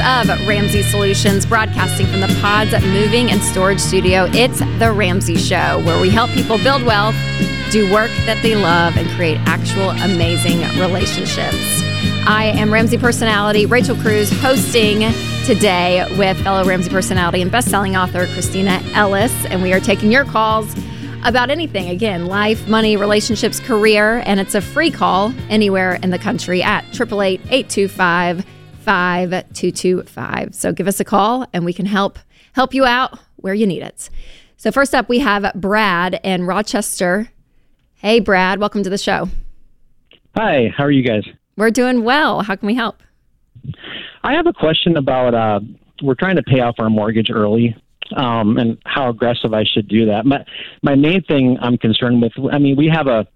of Ramsey Solutions, broadcasting from the Pods Moving and Storage Studio. It's The Ramsey Show, where we help people build wealth, do work that they love, and create actual amazing relationships. I am Ramsey personality Rachel Cruze hosting today with fellow Ramsey personality and best-selling author Kristina Ellis, and we are taking your calls about anything. Again, life, money, relationships, career, and it's a free call anywhere in the country at 888 825 5225. So give us a call and we can help help you out where you need it. So first up we have Brad in Rochester. Hey Brad, welcome to the show. Hi, how are you guys? We're doing well. How can we help? I have a question about uh, we're trying to pay off our mortgage early um, and how aggressive I should do that. My my main thing I'm concerned with. I mean, we have a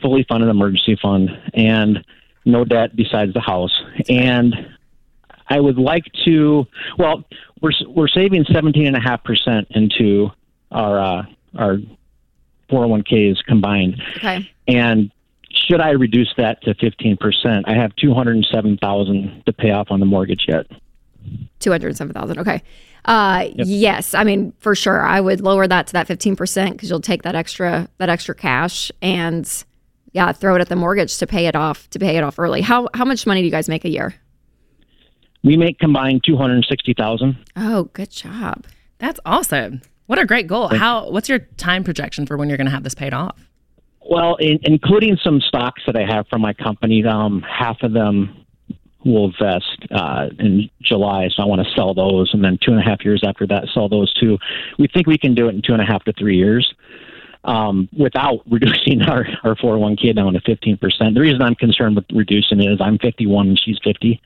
fully funded emergency fund and no debt besides the house, and I would like to. Well, we're we're saving seventeen and a half percent into our uh, our 401ks combined. Okay. And should I reduce that to 15%? I have 207,000 to pay off on the mortgage yet. 207,000. Okay. Uh, yep. yes, I mean for sure I would lower that to that 15% cuz you'll take that extra that extra cash and yeah, throw it at the mortgage to pay it off to pay it off early. How how much money do you guys make a year? We make combined 260,000. Oh, good job. That's awesome. What a great goal. How what's your time projection for when you're going to have this paid off? Well, in, including some stocks that I have from my company, um, half of them will vest uh, in July, so I want to sell those, and then two and a half years after that, sell those too. We think we can do it in two and a half to three years um, without reducing our, our 401k down to 15%. The reason I'm concerned with reducing it is I'm 51 and she's 50.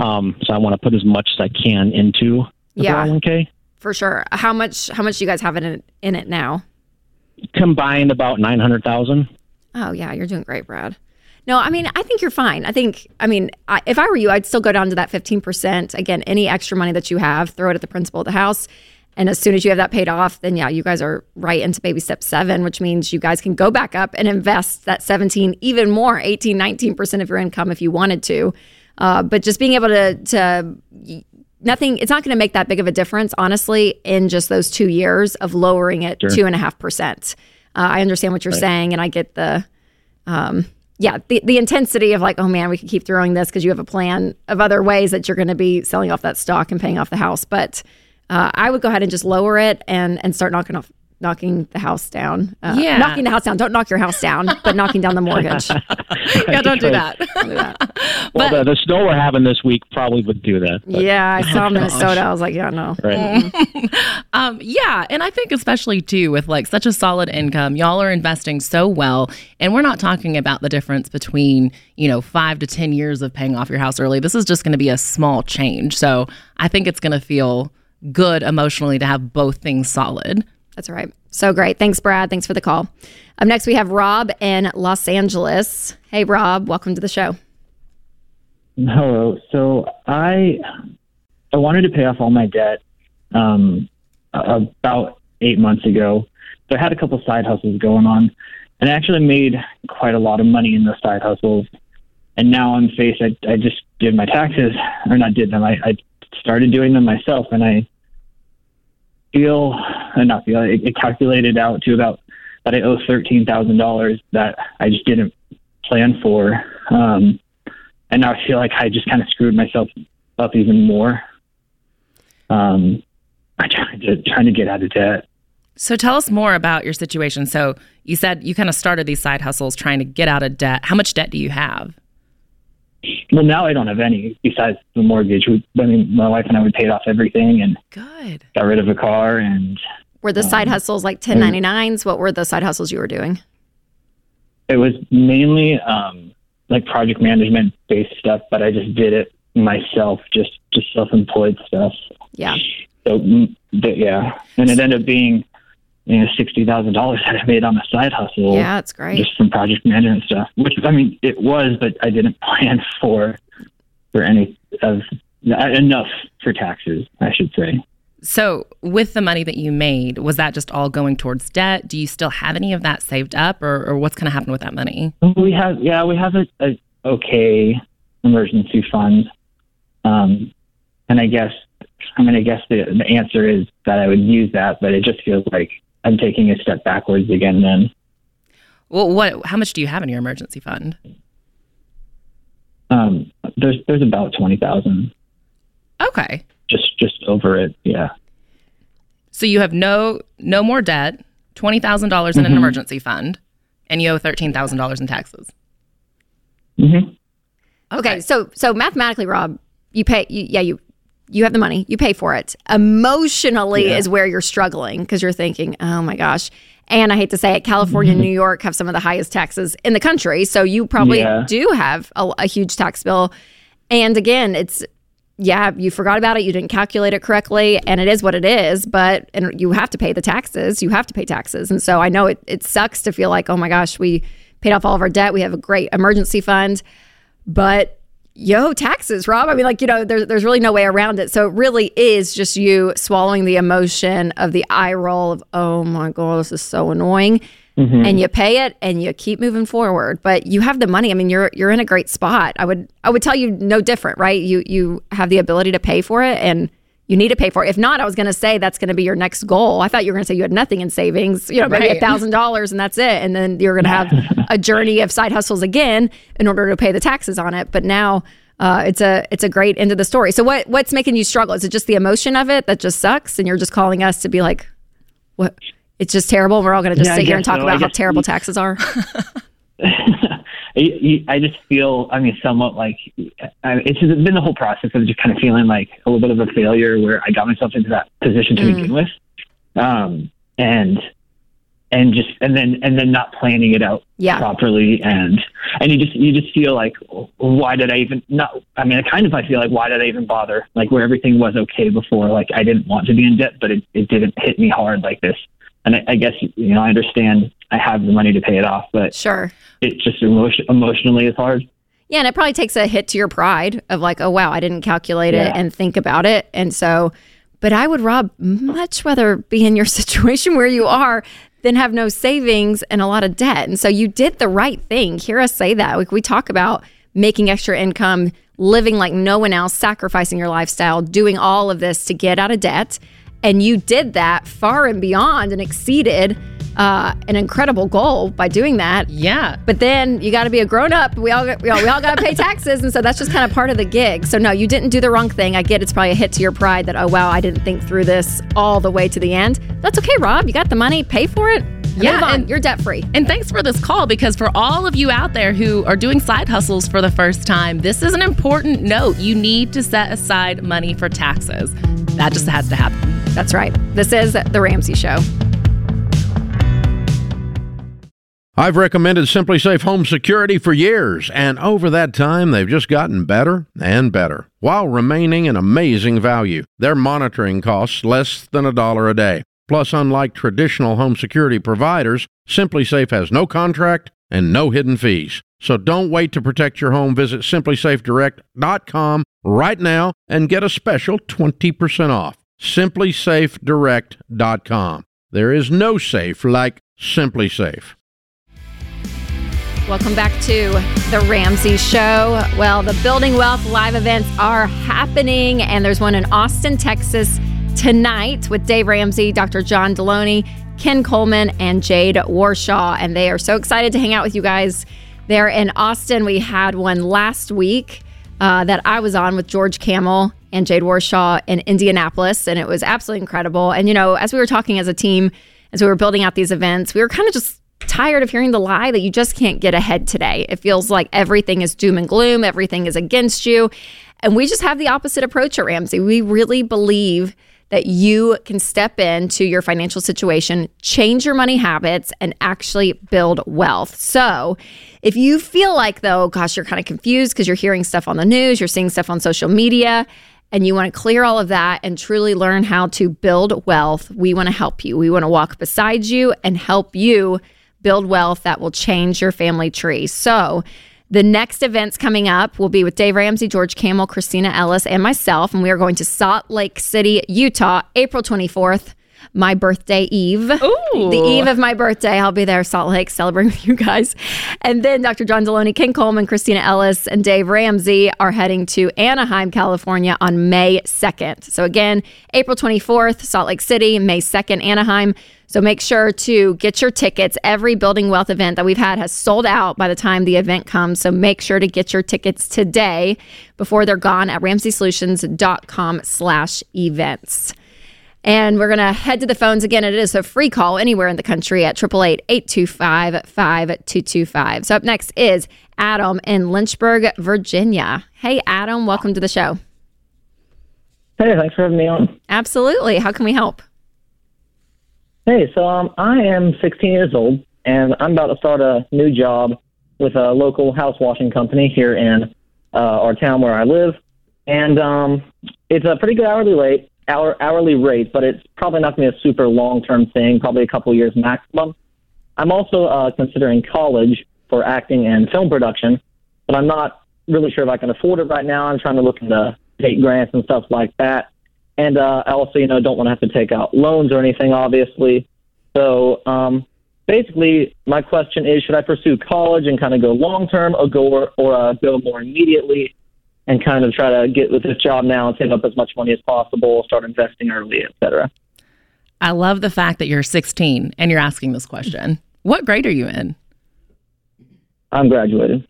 Um, so I want to put as much as I can into the yeah, 401k. For sure. How much? How much do you guys have in it, in it now? Combined about 900,000. Oh yeah, you're doing great, Brad. No, I mean, I think you're fine. I think, I mean, I, if I were you, I'd still go down to that 15%. Again, any extra money that you have, throw it at the principal of the house. And as soon as you have that paid off, then yeah, you guys are right into baby step seven, which means you guys can go back up and invest that 17, even more, 18, 19% of your income if you wanted to. Uh, but just being able to, to nothing, it's not going to make that big of a difference, honestly, in just those two years of lowering it two and a half percent. Uh, I understand what you're right. saying, and I get the, um, yeah, the, the intensity of like, oh man, we could keep throwing this because you have a plan of other ways that you're going to be selling off that stock and paying off the house. But uh, I would go ahead and just lower it and and start knocking off knocking the house down. Uh, yeah, knocking the house down. Don't knock your house down, but knocking down the mortgage. yeah, don't do that. Don't do that. well, but, the, the, snow we're having this week probably would do that. But. Yeah, I saw Minnesota. I was like, yeah, no. Right. um, yeah, and I think especially too with like such a solid income, y'all are investing so well, and we're not talking about the difference between you know five to ten years of paying off your house early. This is just going to be a small change. So I think it's going to feel good emotionally to have both things solid. That's right. So great. Thanks, Brad. Thanks for the call. Up next, we have Rob in Los Angeles. Hey, Rob. Welcome to the show. Hello. So I I wanted to pay off all my debt um, about eight months ago. So I had a couple side hustles going on, and I actually made quite a lot of money in those side hustles. And now I'm faced. I, I just did my taxes, or not did them. I, I started doing them myself, and I feel, uh, not it, it calculated out to about that I owe thirteen thousand dollars that I just didn't plan for, um, and now I feel like I just kind of screwed myself up even more. Um, I trying to trying to get out of debt. So tell us more about your situation. So you said you kind of started these side hustles trying to get out of debt. How much debt do you have? Well, now I don't have any besides the mortgage. We, I mean, my wife and I we paid off everything and good. Got rid of a car and. Were the um, side hustles like 1099s? What were the side hustles you were doing? It was mainly um, like project management based stuff, but I just did it myself, just just self employed stuff. Yeah. So, yeah, and it ended up being you know sixty thousand dollars that I made on the side hustle. Yeah, that's great. Just from project management stuff, which I mean it was, but I didn't plan for for any of enough for taxes, I should say. So, with the money that you made, was that just all going towards debt? Do you still have any of that saved up, or, or what's going to happen with that money? We have, yeah, we have a, a okay emergency fund. Um, and I guess, I mean, I guess the, the answer is that I would use that, but it just feels like I'm taking a step backwards again then. Well, what? How much do you have in your emergency fund? Um, there's there's about twenty thousand, Okay, just just over it. Yeah. so you have no no more debt, twenty thousand dollars in an Mhm. emergency fund, and you owe thirteen thousand dollars in taxes. hmm Okay, so so mathematically, Rob, you pay. You, yeah, you you have the money. You pay for it. Emotionally Yeah. is where you're struggling because you're thinking, oh my gosh. And I hate to say it, California and New York have some of the highest taxes in the country. So you probably Yeah. do have a, a huge tax bill. And again, it's yeah, you forgot about it. You didn't calculate it correctly, and it is what it is. But and you have to pay the taxes. You have to pay taxes, and so I know it. It sucks to feel like, oh my gosh, we paid off all of our debt. We have a great emergency fund, but yo, taxes, Rob. I mean, like you know, there's there's really no way around it. So it really is just you swallowing the emotion of the eye roll of, oh my god, this is so annoying. Mm-hmm. And you pay it and you keep moving forward but you have the money. I mean you're you're in a great spot. I would i would tell you no different right? You you have the ability to pay for it and you need to pay for it. If not i was going to say that's going to be your next goal. I thought you were going to say you had nothing in savings you know maybe a thousand dollars and that's it. And then you're going to have a journey of side hustles again in order to pay the taxes on it. But now uh, it's a it's a great end of the story. So what what's making you struggle? Is it just the emotion of it that just sucks and you're just calling us to be like what? It's just terrible. We're all going to just Yeah, sit here and talk so. About how terrible taxes are I, I just feel, I mean, somewhat like I, it's just been the whole process of just kind of feeling like a little bit of a failure where I got myself into that position to begin with, um, and and just and then and then not planning it out Yeah. properly, and and you just you just feel like why did I even not? I mean, I kind of I feel like why did I even bother? Like where everything was okay before, like I didn't want to be in debt, but it, it didn't hit me hard like this. And I, I guess you know I understand I have the money to pay it off, but Sure. it just emotion, emotionally is hard. Yeah, and it probably takes a hit to your pride of like, oh wow, I didn't calculate it and think about it. And so, but I would Rob much rather be in your situation where you are than have no savings and a lot of debt. And so you did the right thing. Hear us say that. Like we talk about making extra income, living like no one else, sacrificing your lifestyle, doing all of this to get out of debt. And you did that far and beyond and exceeded uh, an incredible goal by doing that. Yeah. But then you got to be a grown up. We all we all, we all got to pay taxes, and so that's just kind of part of the gig. So no, you didn't do the wrong thing. I get it's probably a hit to your pride that oh wow, I didn't think through this all the way to the end. That's okay, Rob. You got the money. Pay for it. And Yeah, move on. and- you're debt free. And thanks for this call because for all of you out there who are doing side hustles for the first time, this is an important note. You need to set aside money for taxes. That just has to happen. That's right. This is the Ramsey Show. I've recommended SimpliSafe Home Security for years, and over that time, they've just gotten better and better while remaining an amazing value. Their monitoring costs less than a dollar a day. Plus, unlike traditional home security providers, SimpliSafe has no contract and no hidden fees. So don't wait to protect your home. Visit simplysafedirect.com right now and get a special 20% off. simplysafedirect.com. There is no safe like SimpliSafe. Welcome back to the Ramsey Show. Well, the Building Wealth live events are happening, and there's one in Austin, Texas tonight with Dave Ramsey, Dr. John Deloney, Ken Coleman, and Jade Warshaw. And they are so excited to hang out with you guys there in Austin. We had one last week uh, that I was on with George Kamel and Jade Warshaw in Indianapolis, and it was absolutely incredible. And, you know, as we were talking as a team, as we were building out these events, we were kind of just tired of hearing the lie that you just can't get ahead today. It feels like everything is doom and gloom, everything is against you. And we just have the opposite approach at Ramsey. We really believe that you can step into your financial situation, change your money habits, and actually build wealth. So, if you feel like, though, gosh, you're kind of confused because you're hearing stuff on the news, you're seeing stuff on social media, and you want to clear all of that and truly learn how to build wealth, we want to help you. We want to walk beside you and help you build wealth that will change your family tree. So, the next events coming up will be with Dave Ramsey, George Kamel, Kristina Ellis, and myself. And we are going to Salt Lake City, Utah, April 24th. My birthday eve. Ooh. The eve of my birthday, I'll be there, Salt Lake, celebrating with you guys. And then Dr. John Deloney, Ken Coleman, Kristina Ellis, and Dave Ramsey are heading to Anaheim, California on May 2nd. So again, April 24th, Salt Lake City, May 2nd, Anaheim. So make sure to get your tickets. Every Building Wealth event that we've had has sold out by the time the event comes. So make sure to get your tickets today before they're gone at ramseysolutions.com slash events. And we're going to head to the phones again. It is a free call anywhere in the country at 888-825-5225. So up next is Adam in Lynchburg, Virginia. Hey, Adam, welcome to the show. Hey, thanks for having me on. Absolutely. How can we help? Hey, so um, I am 16 years old, and I'm about to start a new job with a local house washing company here in uh, our town where I live. And um, it's a pretty good hourly rate, hour, hourly rate, but it's probably not going to be a super long term thing, probably a couple years maximum. I'm also uh, considering college for acting and film production, but I'm not really sure if I can afford it right now. I'm trying to look into state grants and stuff like that. And uh, I also, you know, don't want to have to take out loans or anything, obviously. So um, basically, my question is: Should I pursue college and kind of go long term, or go or, or uh, go more immediately, and kind of try to get with this job now and save up as much money as possible, start investing early, etc. I love the fact that you're 16 and you're asking this question. What grade are you in? I'm graduated.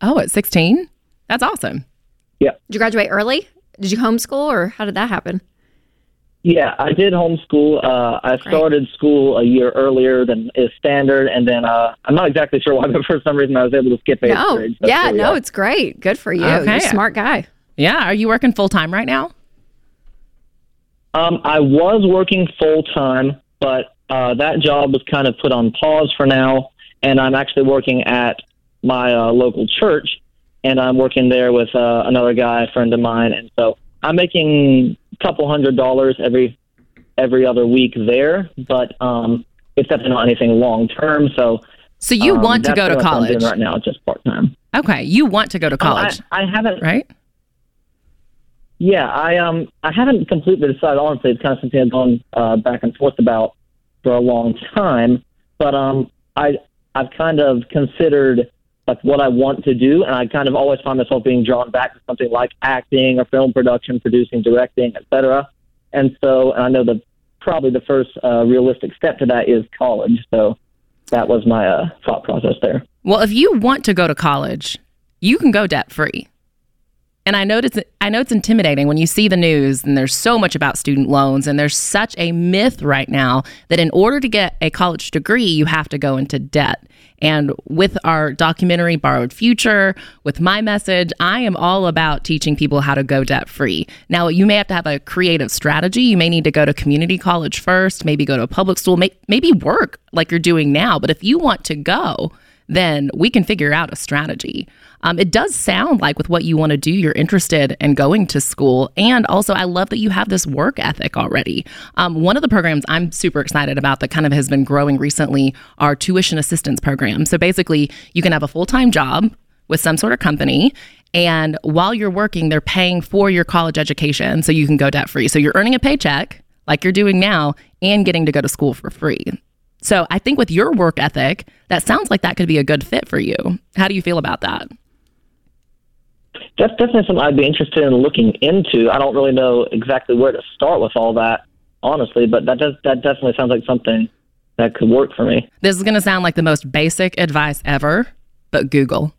Oh, at 16? That's awesome. Yeah. Did you graduate early? Did you homeschool or how did that happen? Yeah, I did homeschool. Uh, I started school a year earlier than is standard, and then uh, I'm not exactly sure why, but for some reason I was able to skip eighth No. grade. so Yeah, no, are. it's great. Good for you. Okay. You're a smart guy. Yeah. Are you working full time right now? Um, I was working full time, but uh, that job was kind of put on pause for now, and I'm actually working at my uh, local church, and I'm working there with uh, another guy, a friend of mine, and so I'm making a couple hundred dollars every every other week there, but um, it's definitely not anything long term. So So you um, want to go to college. right now, just part time. Okay. You want to go to college, I, I haven't right? Yeah, I um I haven't completely decided. Honestly, it's kind of something I've gone uh, back and forth about for a long time. But um, I I've kind of considered like what I want to do, and I kind of always find myself being drawn back to something like acting or film production, producing, directing, etc. And so, and I know the probably the first uh, realistic step to that is college. So that was my uh, thought process there. Well, if you want to go to college, you can go debt free. And I know it's I know it's intimidating when you see the news and there's so much about student loans and there's such a myth right now that in order to get a college degree you have to go into debt. And with our documentary Borrowed Future, with my message, I am all about teaching people how to go debt free. Now, you may have to have a creative strategy. You may need to go to community college first, maybe go to a public school, may, maybe work like you're doing now. But if you want to go, then we can figure out a strategy. Um, it does sound like with what you want to do, you're interested in going to school. And also, I love that you have this work ethic already. Um, one of the programs I'm super excited about that kind of has been growing recently are tuition assistance programs. So basically, you can have a full time job with some sort of company. And while you're working, they're paying for your college education so you can go debt free. So you're earning a paycheck like you're doing now and getting to go to school for free. So I think with your work ethic, that sounds like that could be a good fit for you. How do you feel about that? That's definitely something I'd be interested in looking into. I don't really know exactly where to start with all that, honestly, but that does that definitely sounds like something that could work for me. This is going to sound like the most basic advice ever, but Google.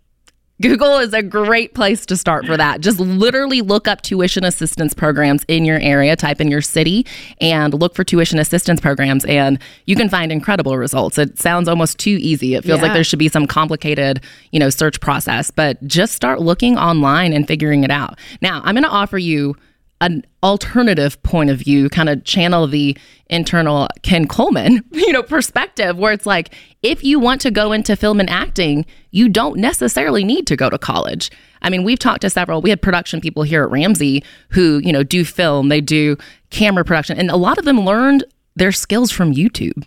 Google is a great place to start for that. Just literally look up tuition assistance programs in your area, type in your city, and look for tuition assistance programs, and you can find incredible results. It sounds almost too easy. It feels like there should be some complicated, you know, search process, but just start looking online and figuring it out. Now, I'm going to offer you an alternative point of view, kind of channel the internal Ken Coleman, you know, perspective where it's like if you want to go into film and acting, you don't necessarily need to go to college. I mean, we've talked to several, we had production people here at Ramsey who, you know, do film, they do camera production, and a lot of them learned their skills from YouTube.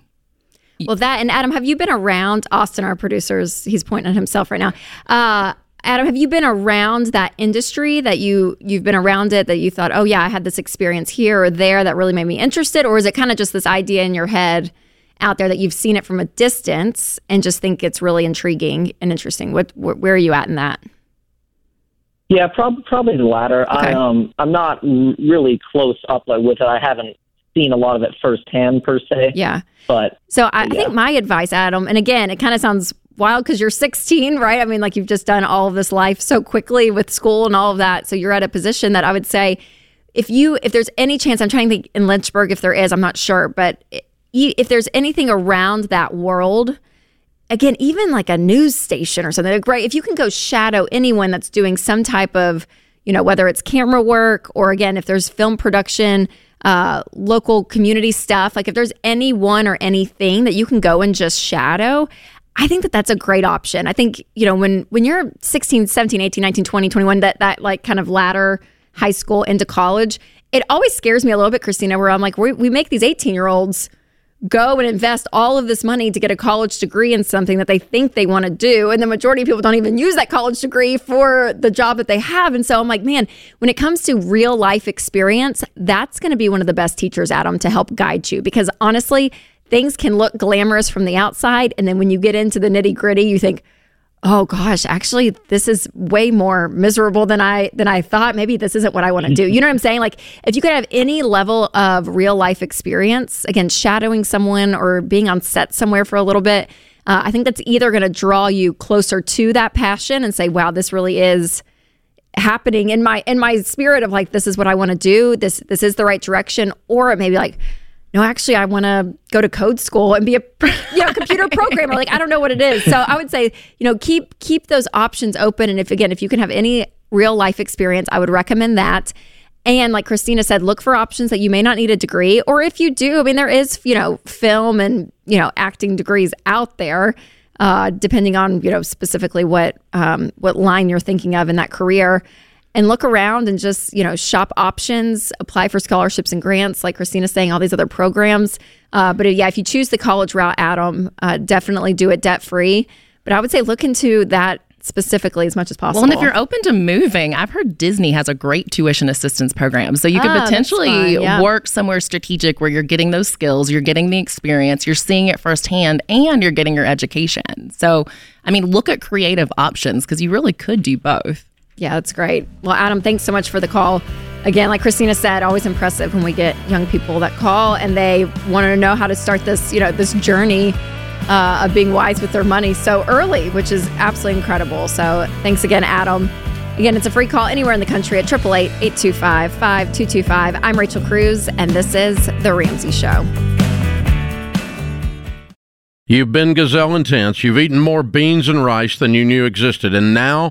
Well, that and Adam, have you been around Austin, our producers? He's pointing at himself right now. Uh, Adam, have you been around that industry that you you've been around it that you thought, oh yeah, I had this experience here or there that really made me interested, or is it kind of just this idea in your head out there that you've seen it from a distance and just think it's really intriguing and interesting? What wh- where are you at in that? Yeah, prob- probably the latter. Okay. I um I'm not really close up with it. I haven't seen a lot of it firsthand per se. Yeah. But So I, I think my advice, Adam, and again, it kind of sounds wild because you're 16, right? I mean, like you've just done all of this life so quickly with school and all of that. So you're at a position that I would say, if you, if there's any chance, I'm trying to think in Lynchburg, if there is, I'm not sure, but if there's anything around that world, again, even like a news station or something, great. If you can go shadow anyone that's doing some type of, you know, whether it's camera work or again, if there's film production, uh, local community stuff, like if there's anyone or anything that you can go and just shadow, I think that that's a great option. I think, you know, when when you're 16, 17, 18, 19, 20, 21, that that like kind of ladder high school into college, it always scares me a little bit, Kristina, where I'm like, we, we make these 18 year olds go and invest all of this money to get a college degree in something that they think they want to do. And the majority of people don't even use that college degree for the job that they have. And so I'm like, man, when it comes to real life experience, that's going to be one of the best teachers, Adam, to help guide you. Because honestly, things can look glamorous from the outside. And then when you get into the nitty gritty, you think, oh gosh actually this is way more miserable than i than i thought. Maybe this isn't what i want to do. You know what i'm saying? Like if you could have any level of real life experience again shadowing someone or being on set somewhere for a little bit uh, i think that's either going to draw you closer to that passion and say wow this really is happening in my in my spirit of like this is what I want to do. This this is the right direction or it may be like no actually I want to go to code school and be a you know computer programmer. Like I don't know what it is. So I would say you know keep keep those options open. And if again if you can have any real life experience I would recommend that. And like Kristina said look for options that you may not need a degree. Or if you do I mean there is you know film and you know acting degrees out there uh, depending on you know specifically what um, what line you're thinking of in that career and look around and just you know shop options apply for scholarships and grants like kristina's saying all these other programs uh, but yeah if you choose the college route adam uh, definitely do it debt free but i would say look into that specifically as much as possible Well, and if you're open to moving, I've heard Disney has a great tuition assistance program. So you could that's potentially fun, yeah. work somewhere strategic where you're getting those skills, you're getting the experience, you're seeing it firsthand, and you're getting your education. So, I mean, look at creative options because you really could do both. Yeah, that's great. Well, Adam, thanks so much for the call. Again, like Kristina said, always impressive when we get young people that call and they want to know how to start this, you know, this journey uh, of being wise with their money so early, which is absolutely incredible. So, thanks again, Adam. Again, it's a free call anywhere in the country at 888 825 5225. I'm Rachel Cruze, and this is The Ramsey Show. You've been gazelle intense. You've eaten more beans and rice than you knew existed, and now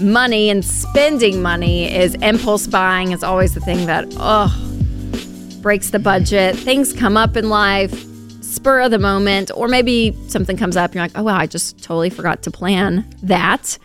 money and spending money is impulse buying is always the thing that, oh, breaks the budget. Things come up in life, spur of the moment, or maybe something comes up and you're like, oh, wow, I just totally forgot to plan that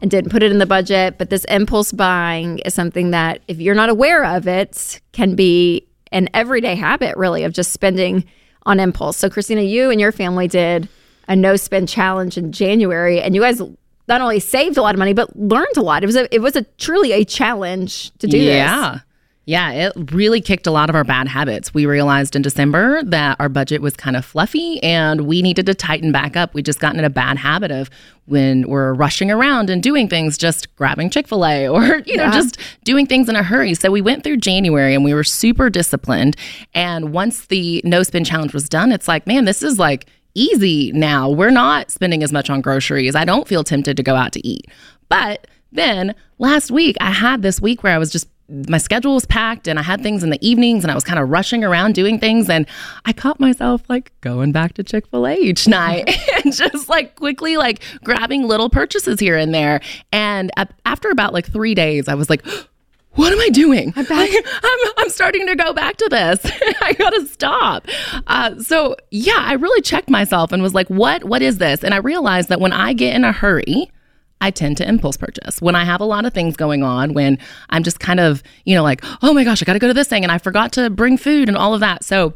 and didn't put it in the budget. But this impulse buying is something that, if you're not aware of it, can be an everyday habit, really, of just spending on impulse. So, Kristina, you and your family did a no spend challenge in January, and you guys not only saved a lot of money but learned a lot. It was a it was a truly a challenge to do yeah. this. Yeah, Yeah, it really kicked a lot of our bad habits. We realized in December that our budget was kind of fluffy and we needed to tighten back up. We just gotten in a bad habit of when we're rushing around and doing things, just grabbing Chick fil A or, you know, Yeah. just doing things in a hurry. So we went through January and we were super disciplined. And once the no spend challenge was done, it's like, man, this is like easy now. We're not spending as much on groceries. I don't feel tempted to go out to eat. But then last week, I had this week where I was just my schedule was packed and I had things in the evenings and I was kind of rushing around doing things and I caught myself like going back to Chick-fil-A each night and just like quickly like grabbing little purchases here and there and after about like 3 days I was like what am I doing? I'm, I'm, I'm starting to go back to this. I gotta stop. Uh, so yeah, I really checked myself and was like, what what is this? And I realized that when I get in a hurry, I tend to impulse purchase. When I have a lot of things going on, when I'm just kind of, you know, like, oh my gosh, I gotta go to this thing and I forgot to bring food and all of that. So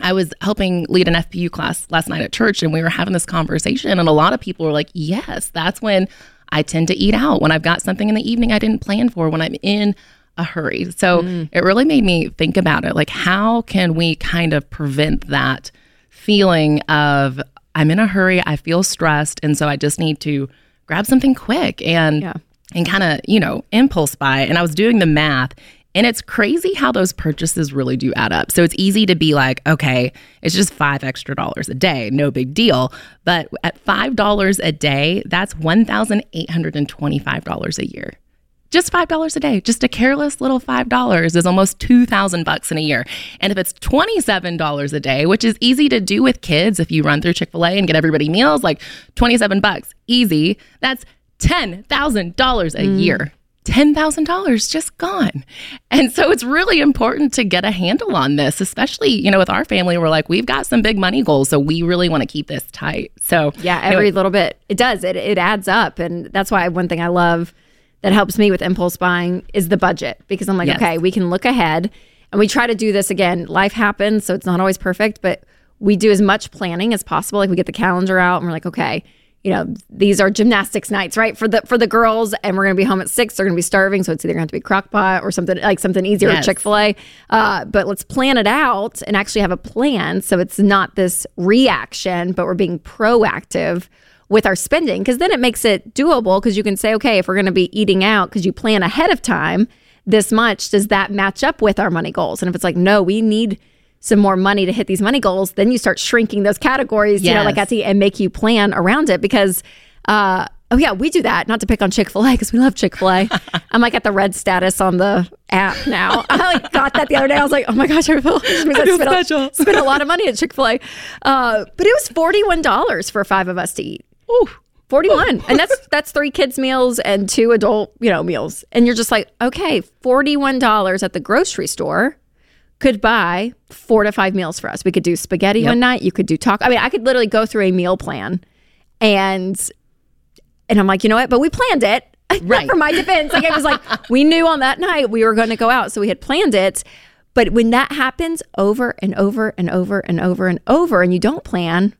I was helping lead an FPU class last night at church and we were having this conversation and a lot of people were like, "Yes, that's when I tend to eat out when I've got something in the evening I didn't plan for when I'm in a hurry." So mm. it really made me think about it like how can we kind of prevent that feeling of I'm in a hurry, I feel stressed and so I just need to grab something quick and Yeah. and kind of, you know, impulse buy. And I was doing the math and it's crazy how those purchases really do add up. So it's easy to be like, okay, it's just five extra dollars a day, no big deal. But at $5 a day, that's $1,825 a year. Just five dollars a day, just a careless little five dollars is almost two thousand bucks in a year. And if it's twenty-seven dollars a day, which is easy to do with kids, if you run through Chick Fil A and get everybody meals, like twenty-seven bucks, easy. That's ten thousand dollars a mm. year. $10,000 just gone. And so it's really important to get a handle on this, especially, you know, with our family. We're like, we've got some big money goals, so we really want to keep this tight. So, Yeah, every little bit. It does. It it adds up, and that's why one thing I love that helps me with impulse buying is the budget because I'm like, Yes. okay, we can look ahead, and we try to do this again. Life happens, so it's not always perfect, but we do as much planning as possible. Like we get the calendar out, and we're like, okay. You know, these are gymnastics nights, right? For the for the girls, and we're gonna be home at six. They're gonna be starving, so it's either gonna have to be crock pot or something like something easier, Yes. Chick fil A. Uh, but let's plan it out and actually have a plan so it's not this reaction, but we're being proactive with our spending because then it makes it doable because you can say, okay, if we're going to be eating out because you plan ahead of time this much, does that match up with our money goals? And if it's like, no, we need some more money to hit these money goals, then you start shrinking those categories, you know, like Yes. Etsy, and make you plan around it because, uh, oh yeah, we do that. Not to pick on Chick Fil A because we love Chick Fil A. I'm like at the red status on the app now. I like got that the other day. I was like, oh my gosh, I feel, I feel spent. A, spent a lot of money at Chick Fil A. Uh, but it was forty one dollars for five of us to eat. Ooh. 41 and that's that's three kids meals and two adult you know meals. And you're just like okay $41 at the grocery store could buy four to five meals for us. We could do spaghetti one night. You could do taco. I mean i could literally go through a meal plan and and i'm like you know what? But we planned it. Right. for my defense like i was like we knew on that night we were going to go out so we had planned it. But when that happens over and over and over and over and over and you don't plan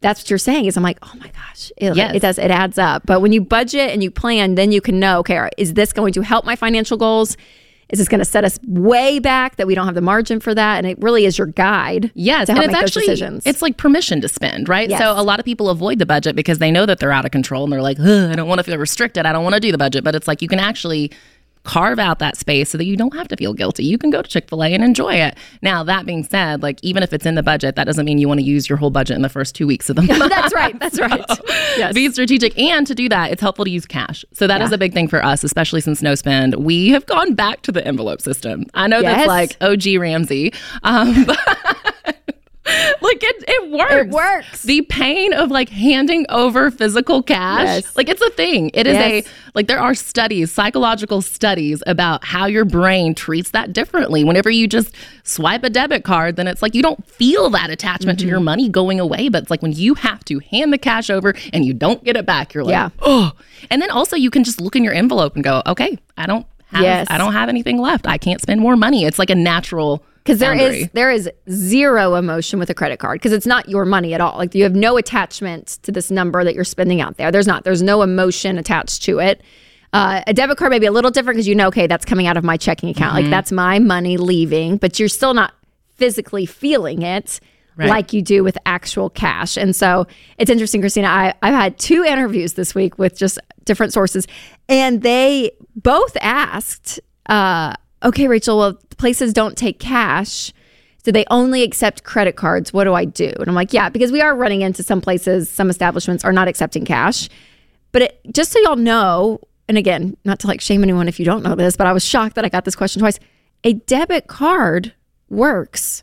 that's what you're saying is I'm like, oh my gosh, it, Yes. it does, it adds up. But when you budget and you plan, then you can know, okay, is this going to help my financial goals? Is this going to set us way back that we don't have the margin for that? And it really is your guide. Yes, to and help it's make actually those decisions. it's like permission to spend, right? Yes. So a lot of people avoid the budget because they know that they're out of control and they're like, Ugh, I don't want to feel restricted. I don't want to do the budget. But it's like you can actually carve out that space so that you don't have to feel guilty. You can go to Chick Fil A and enjoy it. Now that being said, like even if it's in the budget, that doesn't mean you want to use your whole budget in the first two weeks of the month. that's right. That's right. Yes. Be strategic, and to do that, it's helpful to use cash. So that is a big thing for us, especially since no spend. We have gone back to the envelope system. I know Yes. that's like OG Ramsey, um, but it, works. It works. The pain of like handing over physical cash, Yes. like it's a thing. It is Yes. a like there are studies, psychological studies about how your brain treats that differently. Whenever you just swipe a debit card, then it's like you don't feel that attachment Mm-hmm. to your money going away. But it's like when you have to hand the cash over and you don't get it back, you're like, Yeah. oh. And then also you can just look in your envelope and go, okay, I don't have, Yes. I don't have anything left. I can't spend more money. It's like a natural because there is there is zero emotion with a credit card because it's not your money at all. Like you have no attachment to this number that you're spending out there. There's not. There's no emotion attached to it. Uh, a debit card may be a little different because you know, okay, that's coming out of my checking account. Like that's my money leaving, but you're still not physically feeling it Right. like you do with actual cash. And so it's interesting, Kristina. I, I've had two interviews this week with just different sources, and they both asked, uh, okay, Rachel, well, places don't take cash. So they only accept credit cards. What do I do? And I'm like, yeah, because we are running into some places, some establishments are not accepting cash. But it, just so y'all know, and again, not to like shame anyone if you don't know this, but I was shocked that I got this question twice. A debit card works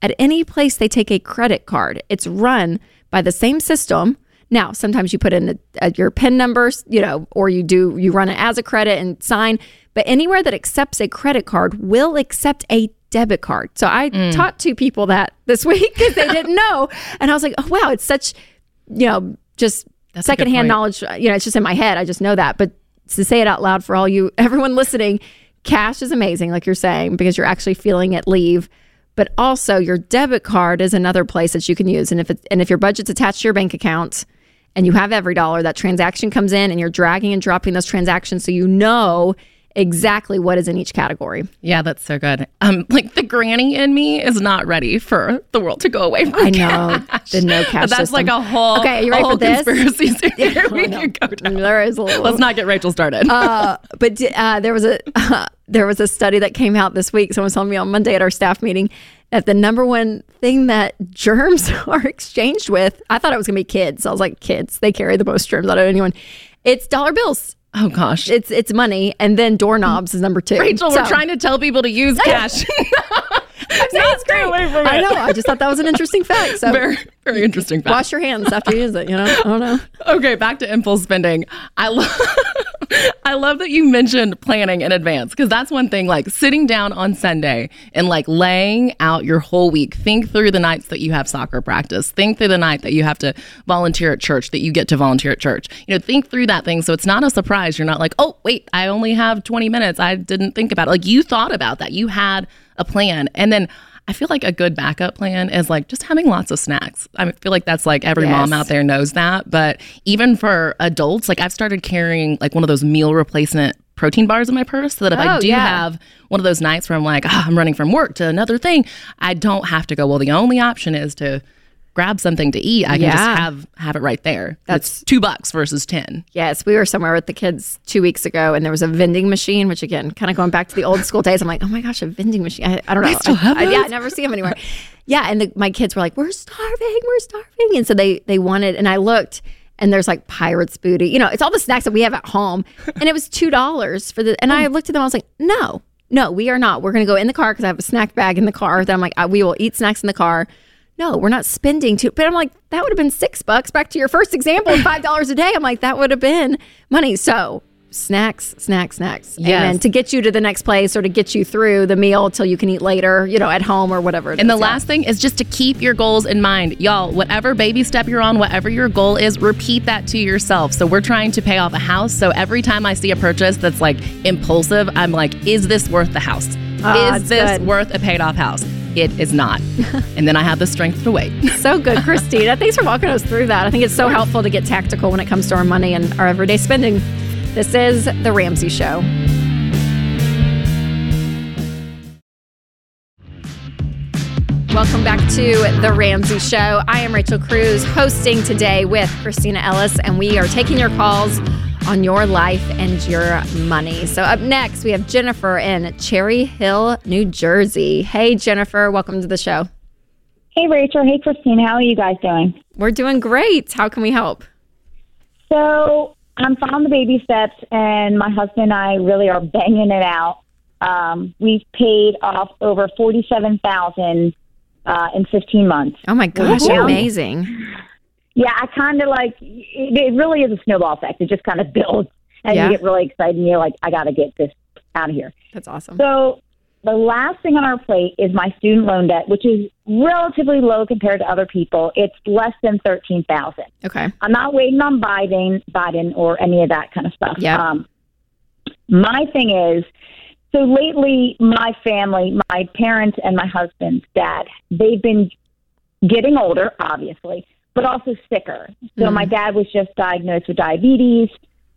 at any place they take a credit card. It's run by the same system. Now, sometimes you put in a, a- your PIN numbers, you know, or you do you run it as a credit and sign. But anywhere that accepts a credit card will accept a debit card. So I taught two people that this week because they didn't know, and I was like, oh wow, it's such, you know, just That's secondhand knowledge. You know, it's just in my head. I just know that, but to say it out loud for all you everyone listening, cash is amazing, like you're saying, because you're actually feeling it leave. But also, your debit card is another place that you can use. And if it, and if your budget's attached to your bank account, and you have every dollar, that transaction comes in, and you're dragging and dropping those transactions, so you know exactly what is in each category. Yeah, that's so good. Um, like the granny in me is not ready for the world to go away from I know cash. the no cash. That's system. like a whole Okay, you ready whole for this? conspiracy theory we could go down. There is a little. Let's not get Rachel started. uh, but uh, there was a there was a study that came out this week. Someone was telling me on Monday at our staff meeting that the number one thing that germs are exchanged with, I thought it was gonna be kids. I was like, kids, they carry the most germs out of anyone. It's dollar bills. oh gosh. It's it's money, and then doorknobs is number two. Rachel, So- we're trying to tell people to use cash. I'm saying it's great. I know. I just thought that was an interesting fact. So very, very interesting fact. wash your hands after you use it. You know. I don't know. Okay, back to impulse spending. I love I love that you mentioned planning in advance because that's one thing like sitting down on Sunday and like laying out your whole week. Think through the nights that you have soccer practice. Think through the night that you have to volunteer at church, that you get to volunteer at church. You know, think through that thing so it's not a surprise. You're not like, "Oh, wait, I only have 20 minutes. I didn't think about it." Like you thought about that. You had a plan. And then I feel like a good backup plan is like just having lots of snacks. I feel like that's like every mom out there knows that. But even for adults, like I've started carrying like one of those meal replacement protein bars in my purse so that if I Oh, do yeah. have one of those nights where I'm like, ah, I'm running from work to another thing, I don't have to go, well, the only option is to grab something to eat. I can Yeah. just have have it right there. That's two bucks versus 10. Yes, we were somewhere with the kids two weeks ago, and there was a vending machine. Which again, kind of going back to the old school days. I'm like, oh my gosh, a vending machine. I, I don't know. still I- have I- yeah, I never see them anywhere. yeah, and the, my kids were like, we're starving, we're starving, and so they they wanted, and I looked. And there's like pirates booty, you know. It's all the snacks that we have at home, and it was two dollars for the. And I looked at them, I was like, no, no, we are not. We're going to go in the car because I have a snack bag in the car. That I'm like, uh, we will eat snacks in the car. No, we're not spending two. But I'm like, that would have been six bucks. Back to your first example five dollars a day. I'm like, that would have been money. So snacks, snacks, snacks. Yes. And to get you to the next place or to get you through the meal till you can eat later, you know, at home or whatever. And the is. Yeah. last thing is just to keep your goals in mind. Y'all, whatever baby step you're on, whatever your goal is, repeat that to yourself. So we're trying to pay off a house. So every time I see a purchase that's like impulsive, I'm like, is this worth the house? Ah, is this good. worth a paid off house? It is not. and then I have the strength to wait. so good, Kristina. Thanks for walking us through that. I think it's so helpful to get tactical when it comes to our money and our everyday spending. This is The Ramsey Show. Welcome back to The Ramsey Show. I am Rachel Cruze, hosting today with Kristina Ellis, and we are taking your calls on your life and your money. So, up next, we have Jennifer in Cherry Hill, New Jersey. Hey, Jennifer, welcome to the show. Hey, Rachel. Hey, Christine. How are you guys doing? We're doing great. How can we help? So I'm following the baby steps, and my husband and I really are banging it out. Um, we've paid off over forty-seven thousand uh, in fifteen months. Oh my gosh, amazing. Yeah, I kind of like it, it. Really is a snowball effect. It just kind of builds, and Yeah. you get really excited, and you're like, "I got to get this out of here." That's awesome. So the last thing on our plate is my student loan debt, which is relatively low compared to other people. It's less than thirteen thousand. Okay. I'm not waiting on Biden, Biden, or any of that kind of stuff. Yeah. Um, my thing is, so lately, my family, my parents, and my husband's dad, they've been getting older, obviously, but also sicker. So my dad was just diagnosed with diabetes.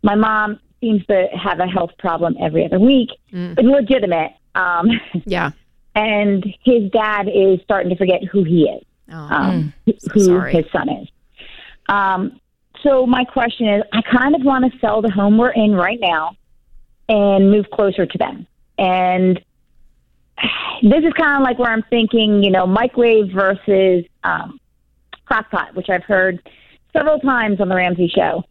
My mom seems to have a health problem every other week, Mm. but legitimate. Um, Yeah. and his dad is starting to forget who he is, Oh. um, who sorry. his son is. Um, so my question is, I kind of want to sell the home we're in right now and move closer to them. And this is kind of like where I'm thinking, you know, microwave versus um, crock pot, which I've heard several times on the Ramsey show.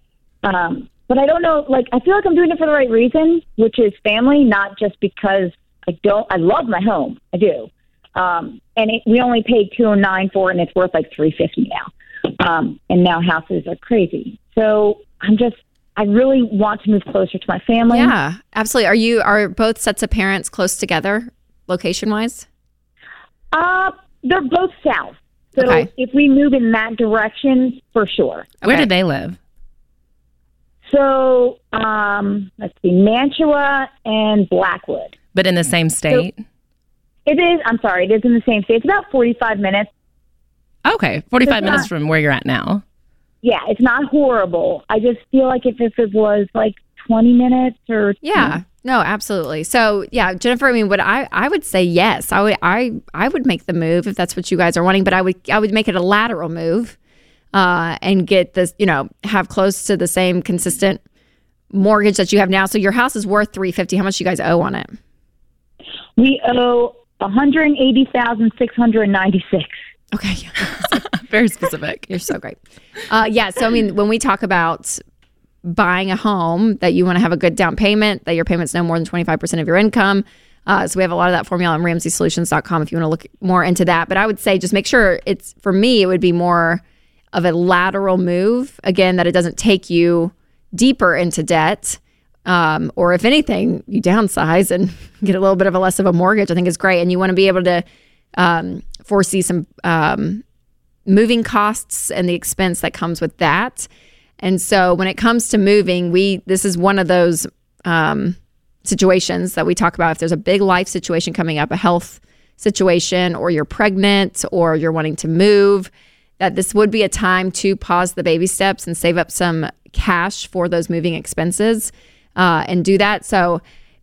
Um, but I don't know, like, I feel like I'm doing it for the right reason, which is family, not just because I don't, I love my home. I do. Um, and it, we only paid two oh nine for it, and it's worth like three fifty now. Um, and now houses are crazy. So I'm just, I really want to move closer to my family. Yeah, absolutely. Are you are both sets of parents close together, location wise? Uh, they're both south. So Okay. if we move in that direction, for sure. Where Okay. do they live? So um, let's see, Mantua and Blackwood. But in the same state? It is. I'm sorry. It is in the same state. It's about 45 minutes. okay, 45 It's minutes not- from where you're at now. Yeah, it's not horrible. I just feel like if, if it was like 20 minutes or Yeah. No, absolutely. So yeah, Jennifer, I mean, what I, I would say yes. I would I I would make the move if that's what you guys are wanting, but I would I would make it a lateral move, uh, and get this, you know, have close to the same consistent mortgage that you have now. So your house is worth three fifty. How much you guys owe on it? we owe 180,696. Okay. Very specific. You're so great. Uh, yeah. So, I mean, when we talk about buying a home, that you want to have a good down payment, that your payment's no more than 25% of your income. Uh, so, we have a lot of that formula on ramseysolutions.com if you want to look more into that. But I would say just make sure it's, for me, it would be more of a lateral move. Again, that it doesn't take you deeper into debt. Um, or if anything, you downsize and get a little bit of a less of a mortgage, I think is great. And you want to be able to um, foresee some um, moving costs and the expense that comes with that. And so when it comes to moving, we this is one of those um, situations that we talk about. If there's a big life situation coming up, a health situation, or you're pregnant, or you're wanting to move, that this would be a time to pause the baby steps and save up some cash for those moving expenses uh, and do that. So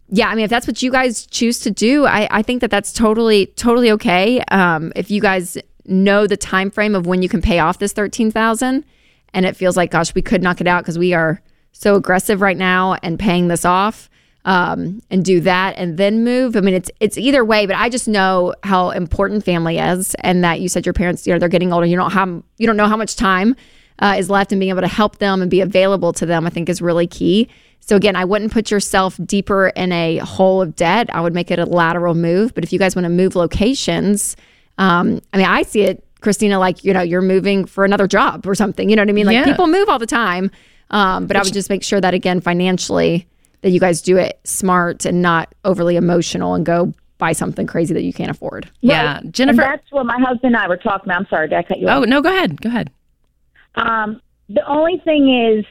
yeah, I mean, if that's what you guys choose to do, I, I think that that's totally, totally okay. Um, if you guys know the time frame of when you can pay off this thirteen thousand, and it feels like, gosh, we could knock it out because we are so aggressive right now and paying this off, um, and do that and then move. I mean, it's it's either way, but I just know how important family is, and that you said your parents, you know, they're getting older. You don't have, you don't know how much time uh, is left, and being able to help them and be available to them, I think, is really key. So again, I wouldn't put yourself deeper in a hole of debt. I would make it a lateral move. But if you guys want to move locations, um, I mean, I see it, Kristina, like you know, you're moving for another job or something. You know what I mean? Like Yeah. people move all the time. Um, but I would just make sure that again, financially, that you guys do it smart and not overly emotional and go buy something crazy that you can't afford. Yeah. And Jennifer. that's what my husband and I were talking about. I'm sorry, did I cut you off? Oh, no, go ahead. Go ahead. Um, the only thing is,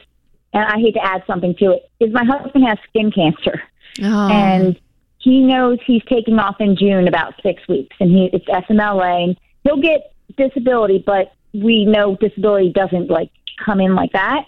and I hate to add something to it, is my husband has skin cancer, Oh, and he knows he's taking off in June about six weeks, and he it's FMLA, and he'll get disability, but we know disability doesn't like come in like that.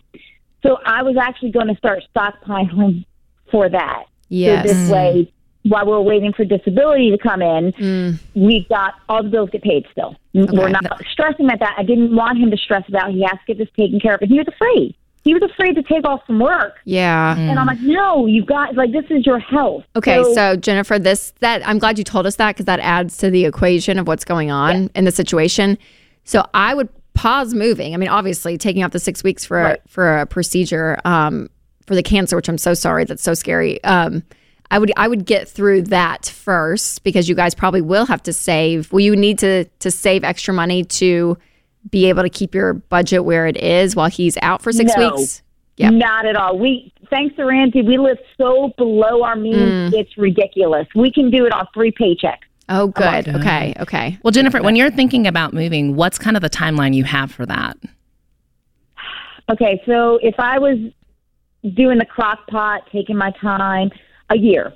So I was actually going to start stockpiling for that. yes. So this way, while we're waiting for disability to come in, Mm. we've got all the bills get paid still. We're not stressing at that. I didn't want him to stress about he has to get this taken care of. And he was afraid. He was afraid to take off from work. yeah. And I'm like, no, you've got, like, this is your health. Okay, so, Jennifer, this that I'm glad you told us that because that adds to the equation of what's going on in the situation. So I would pause moving. I mean, obviously, taking off the six weeks for a, for a procedure um, for the cancer, which I'm so sorry, that's so scary. Um, I would I would get through that first because you guys probably will have to save. Will you need to to save extra money to be able to keep your budget where it is while he's out for six No. weeks? Yep. Not at all. We, thanks to Ramsey, we live so below our means, it's ridiculous. We can do it on three paychecks. Oh, good. Okay. Okay. Well, Jennifer, when you're thinking about moving, what's kind of the timeline you have for that? Okay, so if I was doing the crock pot, taking my time, a year.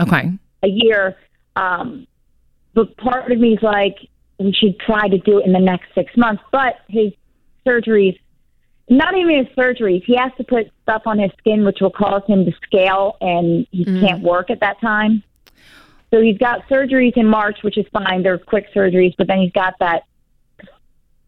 Okay. a year. Um, but part of me is like, we should try to do it in the next six months. But his surgeries not even his surgeries. He has to put stuff on his skin, which will cause him to scale, and he mm. can't work at that time. So he's got surgeries in March, which is fine. They're quick surgeries, but then he's got that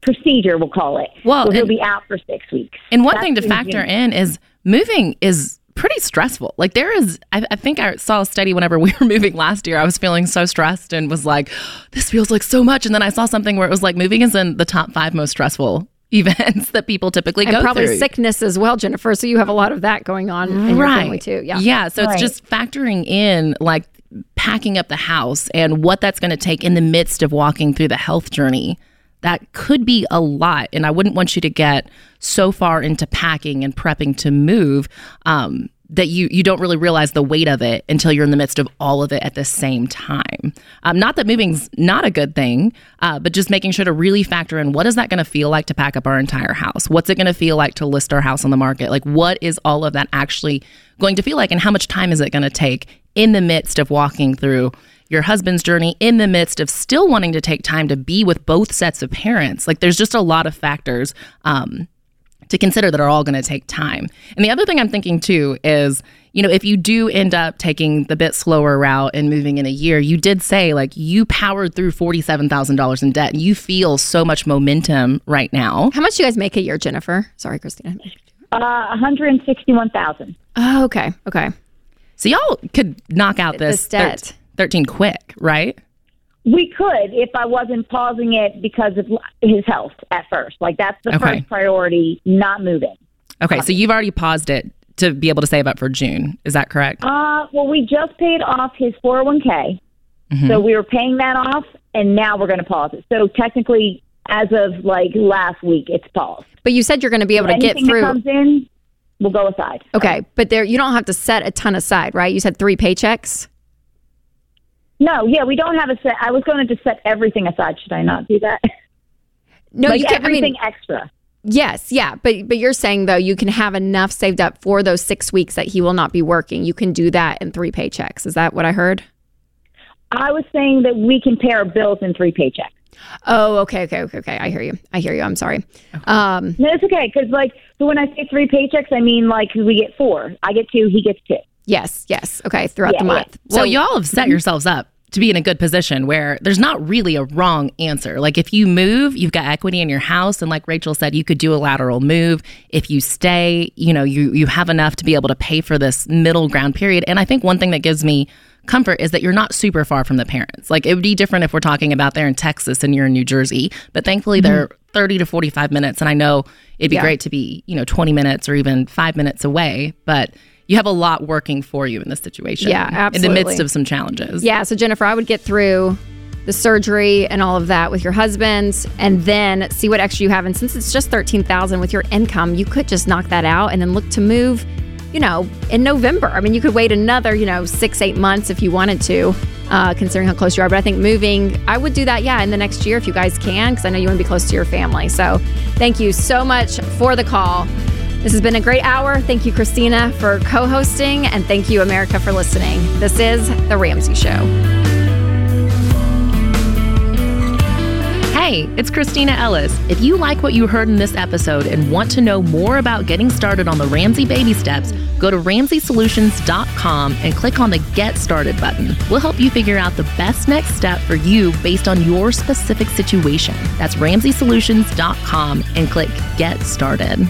procedure, we'll call it. Well, so he'll and- be out for six weeks. And one That's thing to factor in is moving is pretty stressful. Like there is, I, I think I saw a study whenever we were moving last year. I was feeling so stressed and was like, this feels like so much. And then I saw something where it was like moving is in the top five most stressful events that people typically And go probably through. sickness as well, Jennifer. So you have a lot of that going on in your family too. Yeah. Yeah. So Right. it's just factoring in like packing up the house and what that's going to take in the midst of walking through the health journey. That could be a lot. And I wouldn't want you to get so far into packing and prepping to move um, that you, you don't really realize the weight of it until you're in the midst of all of it at the same time. Um, not that moving's not a good thing, uh, but just making sure to really factor in what is that going to feel like to pack up our entire house? What's it going to feel like to list our house on the market? Like, what is all of that actually going to feel like? And how much time is it going to take in the midst of walking through your husband's journey, in the midst of still wanting to take time to be with both sets of parents? Like, there's just a lot of factors. Um, to consider that are all going to take time. And the other thing I'm thinking too is, you know, if you do end up taking the bit slower route and moving in a year, you did say like you powered through $47,000 in debt. You feel so much momentum right now. How much do you guys make a year, Jennifer? Sorry, Kristina. Uh, 161000 Oh, okay. Okay. So y'all could knock out this, This debt. 13 quick, right? We could if I wasn't pausing it because of his health at first. Like that's the Okay. first priority, not moving. Okay, so you've already paused it to be able to save up for June. Is that correct? Uh, well, we just paid off his 401k. So we were paying that off, and now we're going to pause it. So technically, as of like last week, it's paused. But you said you're going to be able to get through. that comes in, we'll go aside. Okay, but there you don't have to set a ton aside, right? You said three paychecks. No, yeah, we don't have a set. I was going to just set everything aside. Should I not do that? No, like you can. I everything mean, extra. yes, yeah, but but you're saying though you can have enough saved up for those six weeks that he will not be working. You can do that in three paychecks. Is that what I heard? I was saying that we can pay our bills in three paychecks. Oh, okay, okay, okay, okay. I hear you. I hear you. I'm sorry. Um, No, it's okay because like so when I say three paychecks, I mean like we get four. I get two, he gets two. Yes, yes. Okay, throughout Yeah, the yeah. month. Well, y'all have set mm-hmm. yourselves up to be in a good position where there's not really a wrong answer. Like if you move, you've got equity in your house and like Rachel said, you could do a lateral move. If you stay, you know, you you have enough to be able to pay for this middle ground period. And I think one thing that gives me comfort is that you're not super far from the parents. Like it would be different if we're talking about they're in Texas and you're in New Jersey, but thankfully mm-hmm. they're 30 to 45 minutes and I know it'd be Yeah. great to be, you know, 20 minutes or even 5 minutes away, but you have a lot working for you in this situation. Yeah, absolutely. In the midst of some challenges. Yeah, so Jennifer, I would get through the surgery and all of that with your husband and then see what extra you have and since it's just 13,000 with your income, you could just knock that out and then look to move, you know, in November. I mean, you could wait another, you know, 6-8 months if you wanted to. Uh, considering how close you are, but I think moving, I would do that, yeah, in the next year if you guys can, because I know you want to be close to your family. So, thank you so much for the call. This has been a great hour. Thank you, Kristina, for co hosting, and thank you, America, for listening. This is The Ramsey Show. Hey, it's Kristina Ellis. If you like what you heard in this episode and want to know more about getting started on the Ramsey baby steps, go to ramseysolutions.com and click on the Get Started button. We'll help you figure out the best next step for you based on your specific situation. That's ramseysolutions.com and click Get Started.